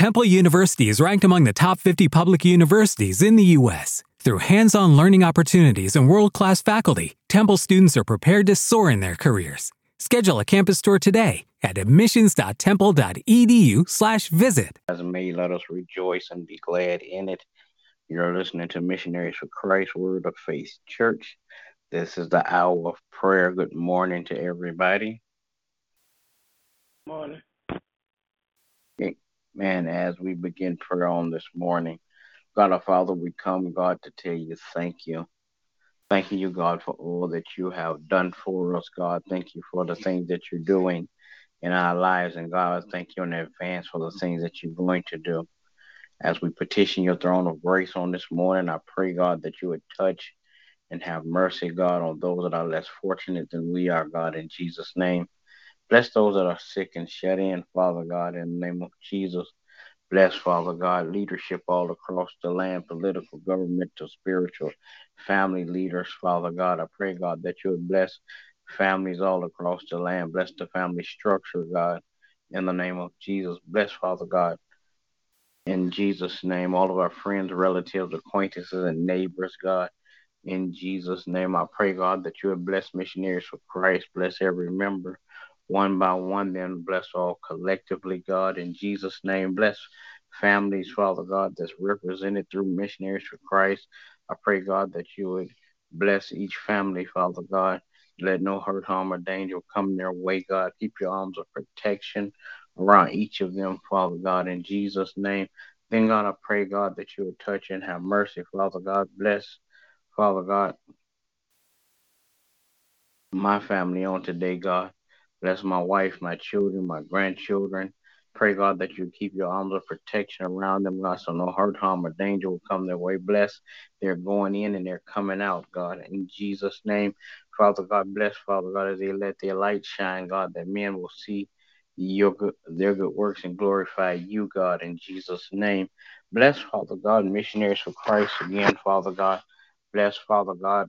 Temple University is ranked among the top 50 public universities in the U.S. Through hands on learning opportunities and world class faculty, Temple students are prepared to soar in their careers. Schedule a campus tour today at admissions.temple.edu/slash visit. As may let us rejoice and be glad in it. You're listening to Missionaries for Christ Word of Faith Church. This is the hour of prayer. Good morning to everybody. Morning. Man, as we begin prayer on this morning, God our Father, we come, God, to tell you thank you. Thanking you, God, for all that you have done for us, God. Thank you for the things that you're doing in our lives. And God, thank you in advance for the things that you're going to do. As we petition your throne of grace on this morning, I pray, God, that you would touch and have mercy, God, on those that are less fortunate than we are, God, in Jesus' name. Bless those that are sick and shut in, Father God, in the name of Jesus. Bless, Father God, leadership all across the land, political, governmental, spiritual, family leaders, Father God. I pray, God, that you would bless families all across the land. Bless the family structure, God, in the name of Jesus. Bless, Father God, in Jesus' name, all of our friends, relatives, acquaintances, and neighbors, God. In Jesus' name, I pray, God, that you would bless missionaries for Christ. Bless every member one by one, then bless all collectively, God, in Jesus' name. Bless families, Father God, that's represented through missionaries for Christ. I pray, God, that you would bless each family, Father God. Let no hurt, harm, or danger come their way, God. Keep your arms of protection around each of them, Father God, in Jesus' name. Then, God, I pray, God, that you would touch and have mercy, Father God. Bless, Father God, my family on today, God. Bless my wife, my children, my grandchildren. Pray, God, that you keep your arms of protection around them, God, so no hurt, harm, or danger will come their way. Bless they're going in and they're coming out, God. In Jesus' name, Father God, bless, Father God, as they let their light shine, God, that men will see your good, their good works and glorify you, God, in Jesus' name. Bless, Father God, missionaries for Christ again, Father God. Bless, Father God,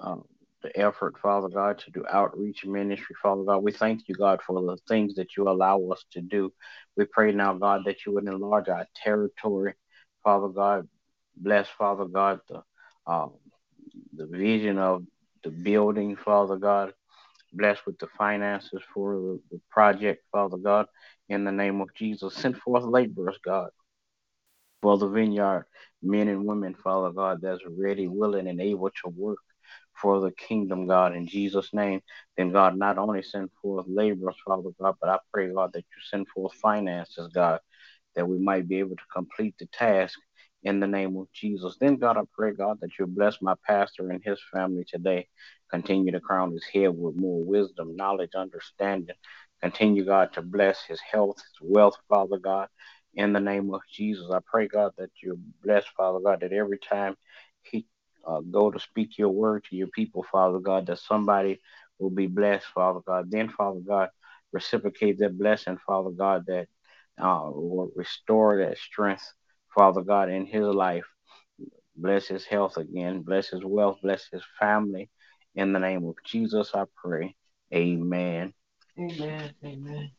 um, the effort, Father God, to do outreach ministry, Father God. We thank you, God, for the things that you allow us to do. We pray now, God, that you would enlarge our territory, Father God. Bless, Father God, the um, the vision of the building, Father God. Bless with the finances for the, the project, Father God. In the name of Jesus, send forth laborers, God, for the vineyard, men and women, Father God, that's ready, willing, and able to work for the kingdom, God, in Jesus' name. Then, God, not only send forth laborers, Father God, but I pray, God, that you send forth finances, God, that we might be able to complete the task in the name of Jesus. Then, God, I pray, God, that you bless my pastor and his family today. Continue to crown his head with more wisdom, knowledge, understanding. Continue, God, to bless his health, his wealth, Father God. In the name of Jesus, I pray, God, that you bless, Father God, that every time he uh, go to speak your word to your people, Father God, that somebody will be blessed, Father God. Then, Father God, reciprocate that blessing, Father God, that uh, will restore that strength, Father God, in his life. Bless his health again, bless his wealth, bless his family. In the name of Jesus, I pray. Amen. Amen. Amen.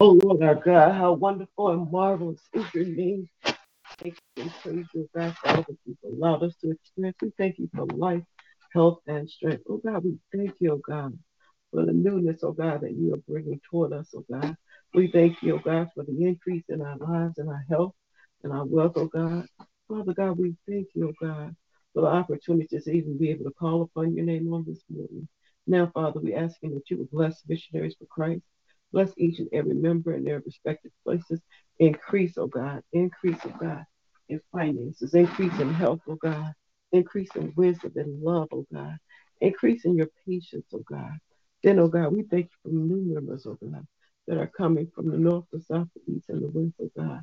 Oh Lord our God, how wonderful and marvelous is your name. Thank you and praise you, God, for all that you've allowed us to experience. We thank you for life, health, and strength. Oh God, we thank you, oh God, for the newness, oh God, that you are bringing toward us, oh God. We thank you, oh God, for the increase in our lives and our health and our wealth, oh God. Father God, we thank you, oh God, for the opportunity to even be able to call upon your name on this morning. Now, Father, we ask you that you would bless missionaries for Christ. Bless each and every member in their respective places. Increase, oh God. Increase, oh God, in finances. Increase in health, oh God. Increase in wisdom and love, oh God. Increase in your patience, oh God. Then, oh God, we thank you for new members, oh God, that are coming from the north, the south, the east, and the west, oh God,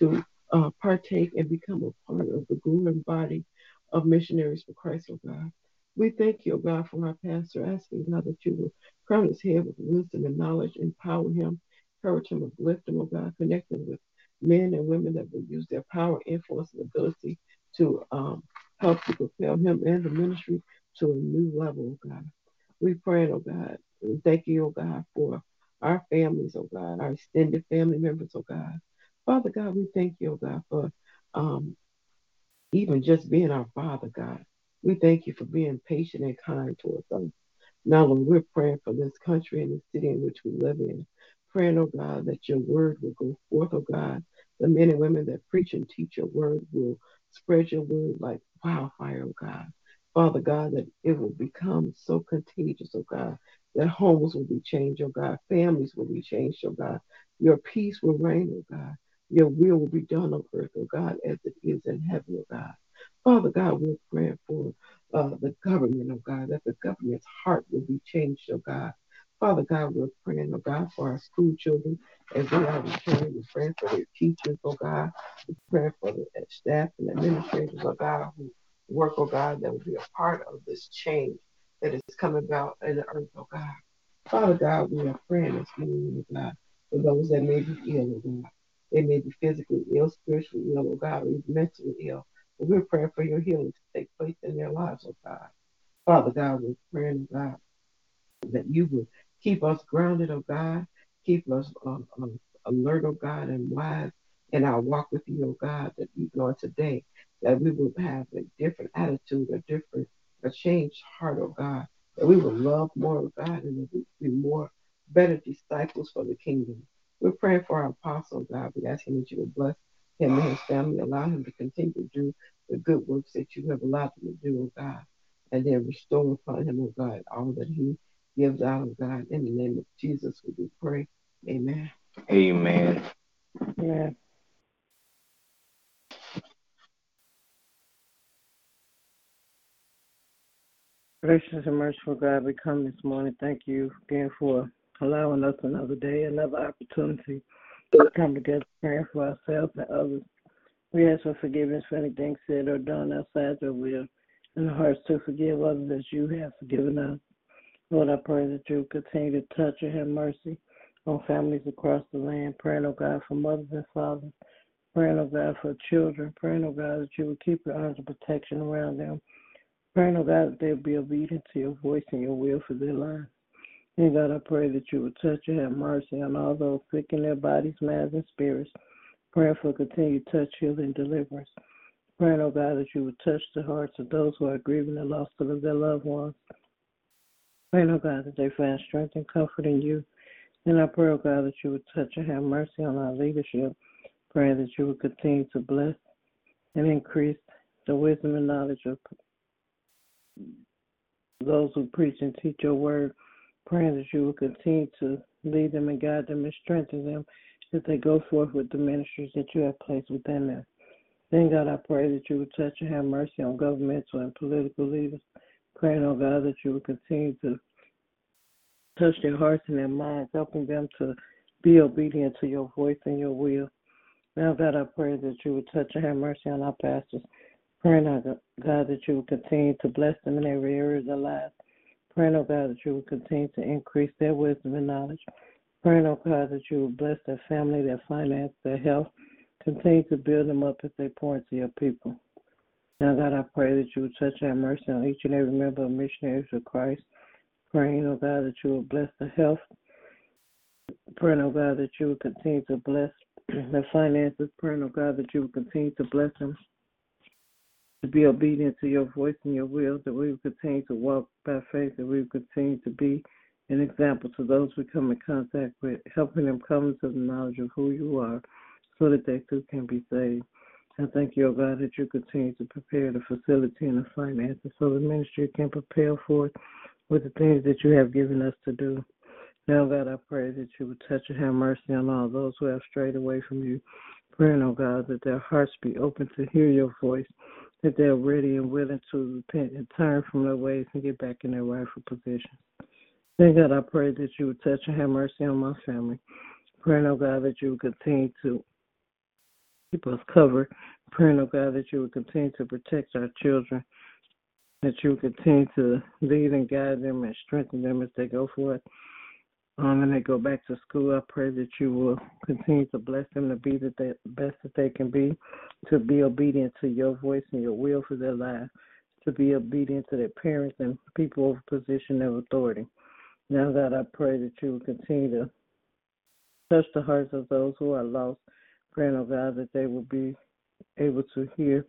to uh, partake and become a part of the growing body of missionaries for Christ, oh God. We thank you, God, for our pastor, asking God that you will crown his head with wisdom and knowledge, empower him, encourage him, uplift him, oh God, connect him with men and women that will use their power, influence, and ability to um, help to propel him and the ministry to a new level, oh God. We pray, oh God, and thank you, oh God, for our families, oh God, our extended family members, oh God. Father God, we thank you, oh God, for um, even just being our Father God. We thank you for being patient and kind towards us. Now, Lord, we're praying for this country and the city in which we live in. Praying, oh God, that your word will go forth, oh God. The men and women that preach and teach your word will spread your word like wildfire, oh God. Father God, that it will become so contagious, oh God, that homes will be changed, oh God, families will be changed, oh God. Your peace will reign, oh God. Your will will be done on earth, oh God, as it is in heaven, oh God. Father God, we're praying for uh, the government, oh God, that the government's heart will be changed, oh God. Father God, we're praying, oh God, for our school children as they are returning. We're praying for their teachers, oh God. We're praying for the staff and administrators, oh God, who work, oh God, that will be a part of this change that is coming about in the earth, oh God. Father God, we are praying this morning, oh God, for those that may be ill, oh God. They may be physically ill, spiritually ill, oh God, or mentally ill. We're praying for your healing to take place in their lives, oh God. Father God, we're praying, oh God, that you would keep us grounded, oh God. Keep us um, um, alert, oh God, and wise in our walk with you, oh God, that you know today, that we will have a different attitude, a different, a changed heart, oh God, that we will love more, oh God, and that we be more better disciples for the kingdom. We're praying for our apostle, God. We ask him that you will bless him and his family, allow him to continue to do the good works that you have allowed him to do, oh God, and then restore upon him, oh God, all that he gives out, oh God. In the name of Jesus, we do pray. Amen. Amen. Yeah. Gracious and merciful God, we come this morning. Thank you again for allowing us another day, another opportunity to come together praying for ourselves and others. We ask for forgiveness for anything said or done outside your will, and hearts to forgive others as you have forgiven us. Lord, I pray that you continue to touch and have mercy on families across the land, praying, oh God, for mothers and fathers, praying, oh God, for children, praying, oh God, that you will keep your arms of protection around them, praying, oh God, that they'll be obedient to your voice and your will for their lives. And God, I pray that you would touch and have mercy on all those sick in their bodies, minds, and spirits. Praying for continued touch, healing, and deliverance. Praying, oh God, that you would touch the hearts of those who are grieving the loss of their loved ones. Praying, oh God, that they find strength and comfort in you. And I pray, oh God, that you would touch and have mercy on our leadership. Praying that you would continue to bless and increase the wisdom and knowledge of those who preach and teach your word. Praying that you will continue to lead them and guide them and strengthen them as they go forth with the ministries that you have placed within them. Then, God, I pray that you would touch and have mercy on governmental and political leaders. Praying, oh God, that you would continue to touch their hearts and their minds, helping them to be obedient to your voice and your will. Now, God, I pray that you would touch and have mercy on our pastors. Praying, oh God, that you would continue to bless them in every area of their lives. Praying, oh God, that you would continue to increase their wisdom and knowledge. Praying, oh God, that you would bless their family, their finance, their health. Continue to build them up as they pour into your people. Now, God, I pray that you will touch and mercy on each and every member of Missionaries of Christ. Praying, oh God, that you will bless the health. Praying, oh God, that you will continue to bless their finances. Praying, oh God, that you will continue to bless them to be obedient to your voice and your will, that we will continue to walk by faith, that we will continue to be an example to those we come in contact with, helping them come to the knowledge of who you are so that they too can be saved. I thank you, oh God, that you continue to prepare the facility and the finances so the ministry can prepare for it with the things that you have given us to do. Now, God, I pray that you would touch and have mercy on all those who have strayed away from you. Praying, oh God, that their hearts be open to hear your voice that they're ready and willing to repent and turn from their ways and get back in their rightful position. Thank God, I pray that you would touch and have mercy on my family. Praying, oh God, that you would continue to keep us covered. Praying, oh God, that you would continue to protect our children, that you would continue to lead and guide them and strengthen them as they go forth. Um, and they go back to school, I pray that you will continue to bless them to be the best that they can be, to be obedient to your voice and your will for their lives, to be obedient to their parents and people of position of authority. Now, God, I pray that you will continue to touch the hearts of those who are lost. Praying, oh God, that they will be able to hear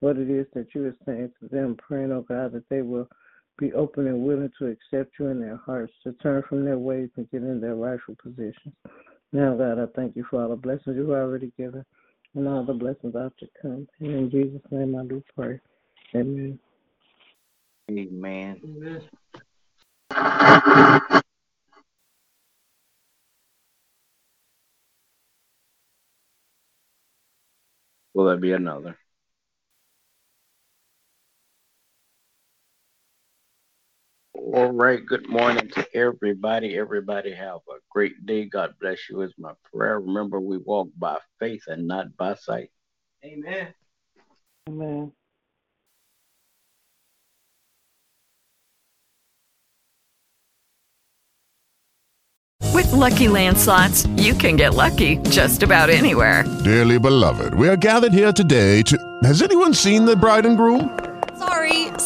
what it is that you are saying to them. Praying, oh God, that they will be open and willing to accept you in their hearts, to turn from their ways and get in their rightful positions. Now, God, I thank you for all the blessings you've already given and all the blessings are to come. And in Jesus' name I do pray. Amen. Amen. Amen. Will there be another? All right. Good morning to everybody. Everybody have a great day. God bless you is my prayer. Remember, we walk by faith and not by sight. Amen. Amen. With Lucky Land slots, you can get lucky just about anywhere. Dearly beloved, we are gathered here today to. Has anyone seen the bride and groom? Sorry,